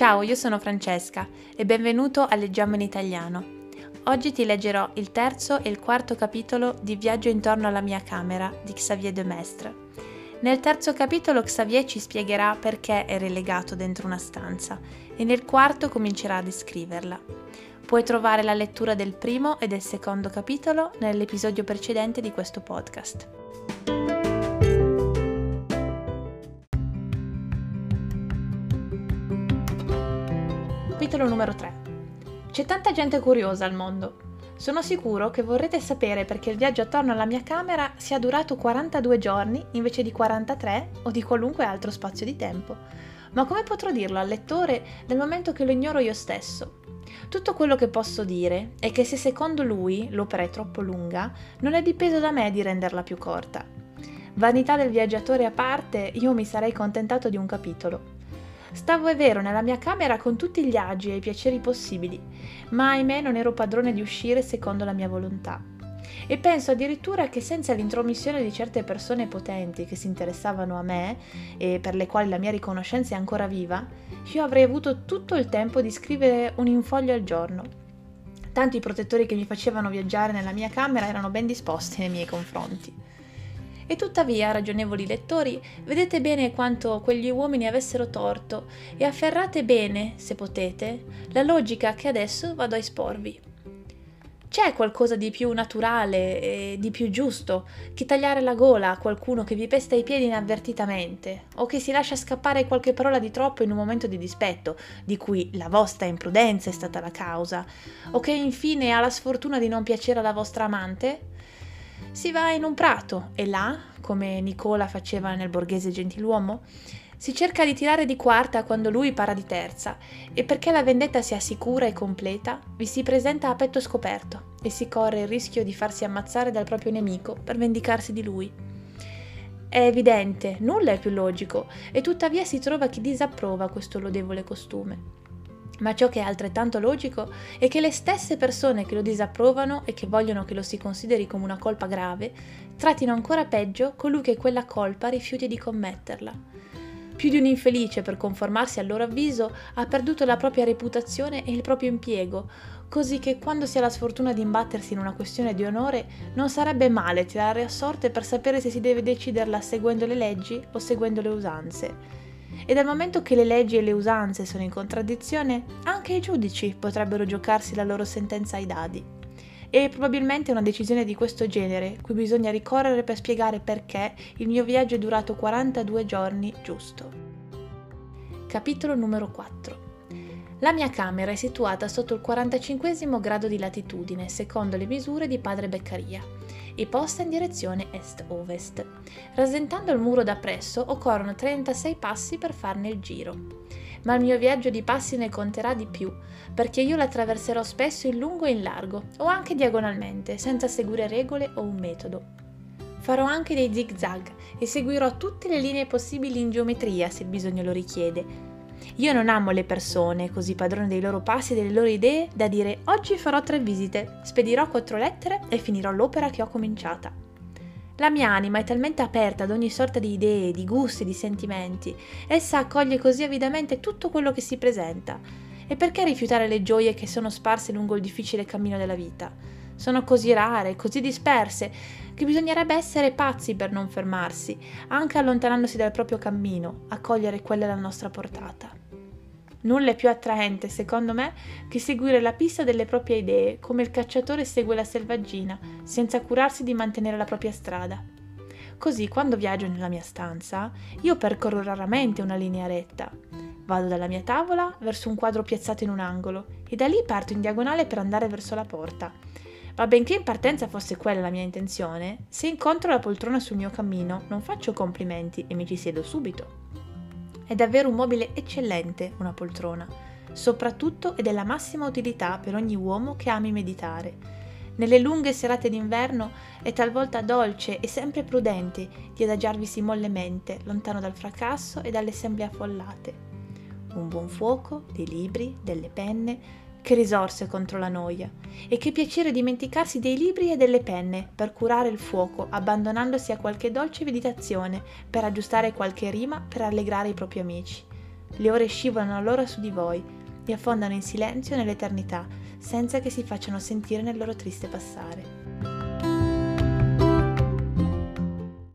Ciao, io sono Francesca e benvenuto a Leggiamo in Italiano. Oggi ti leggerò il terzo e il quarto capitolo di Viaggio intorno alla mia camera di Xavier de Mestre. Nel terzo capitolo Xavier ci spiegherà perché è relegato dentro una stanza e nel quarto comincerà a descriverla. Puoi trovare la lettura del primo e del secondo capitolo nell'episodio precedente di questo podcast. Capitolo numero 3 C'è tanta gente curiosa al mondo. Sono sicuro che vorrete sapere perché il viaggio attorno alla mia camera sia durato 42 giorni invece di 43 o di qualunque altro spazio di tempo. Ma come potrò dirlo al lettore nel momento che lo ignoro io stesso? Tutto quello che posso dire è che se secondo lui l'opera è troppo lunga, non è dipeso da me di renderla più corta. Vanità del viaggiatore a parte, io mi sarei contentato di un capitolo. Stavo, è vero, nella mia camera con tutti gli agi e i piaceri possibili, ma ahimè non ero padrone di uscire secondo la mia volontà. E penso addirittura che senza l'intromissione di certe persone potenti che si interessavano a me e per le quali la mia riconoscenza è ancora viva, io avrei avuto tutto il tempo di scrivere un infoglio al giorno. Tanto i protettori che mi facevano viaggiare nella mia camera erano ben disposti nei miei confronti. E tuttavia, ragionevoli lettori, vedete bene quanto quegli uomini avessero torto e afferrate bene, se potete, la logica che adesso vado a esporvi. C'è qualcosa di più naturale e di più giusto che tagliare la gola a qualcuno che vi pesta i piedi inavvertitamente o che si lascia scappare qualche parola di troppo in un momento di dispetto, di cui la vostra imprudenza è stata la causa, o che infine ha la sfortuna di non piacere alla vostra amante? Si va in un prato e là, come Nicola faceva nel borghese gentiluomo, si cerca di tirare di quarta quando lui para di terza e perché la vendetta sia sicura e completa, vi si presenta a petto scoperto e si corre il rischio di farsi ammazzare dal proprio nemico per vendicarsi di lui. È evidente, nulla è più logico, e tuttavia si trova chi disapprova questo lodevole costume. Ma ciò che è altrettanto logico è che le stesse persone che lo disapprovano e che vogliono che lo si consideri come una colpa grave, trattino ancora peggio colui che quella colpa rifiuti di commetterla. Più di un infelice, per conformarsi al loro avviso, ha perduto la propria reputazione e il proprio impiego, così che quando si ha la sfortuna di imbattersi in una questione di onore, non sarebbe male tirare a sorte per sapere se si deve deciderla seguendo le leggi o seguendo le usanze e dal momento che le leggi e le usanze sono in contraddizione, anche i giudici potrebbero giocarsi la loro sentenza ai dadi. E probabilmente una decisione di questo genere, cui bisogna ricorrere per spiegare perché il mio viaggio è durato 42 giorni giusto. Capitolo numero 4 la mia camera è situata sotto il 45 grado di latitudine, secondo le misure di padre Beccaria e posta in direzione est-ovest. Rasentando il muro da presso occorrono 36 passi per farne il giro. Ma il mio viaggio di passi ne conterà di più, perché io l'attraverserò spesso in lungo e in largo, o anche diagonalmente, senza seguire regole o un metodo. Farò anche dei zig-zag e seguirò tutte le linee possibili in geometria se il bisogno lo richiede, io non amo le persone, così padrone dei loro passi e delle loro idee, da dire oggi farò tre visite, spedirò quattro lettere e finirò l'opera che ho cominciata. La mia anima è talmente aperta ad ogni sorta di idee, di gusti, di sentimenti. Essa accoglie così avidamente tutto quello che si presenta. E perché rifiutare le gioie che sono sparse lungo il difficile cammino della vita? Sono così rare, così disperse, che bisognerebbe essere pazzi per non fermarsi, anche allontanandosi dal proprio cammino, a cogliere quella alla nostra portata. Nulla è più attraente, secondo me, che seguire la pista delle proprie idee, come il cacciatore segue la selvaggina, senza curarsi di mantenere la propria strada. Così, quando viaggio nella mia stanza, io percorro raramente una linea retta. Vado dalla mia tavola verso un quadro piazzato in un angolo e da lì parto in diagonale per andare verso la porta ma benché in partenza fosse quella la mia intenzione, se incontro la poltrona sul mio cammino non faccio complimenti e mi ci siedo subito. È davvero un mobile eccellente una poltrona, soprattutto è della massima utilità per ogni uomo che ami meditare. Nelle lunghe serate d'inverno è talvolta dolce e sempre prudente di adagiarvisi mollemente, lontano dal fracasso e dalle assemblee affollate. Un buon fuoco, dei libri, delle penne, che risorse contro la noia, e che piacere dimenticarsi dei libri e delle penne per curare il fuoco, abbandonandosi a qualche dolce meditazione, per aggiustare qualche rima, per allegrare i propri amici. Le ore scivolano allora su di voi e affondano in silenzio nell'eternità, senza che si facciano sentire nel loro triste passare.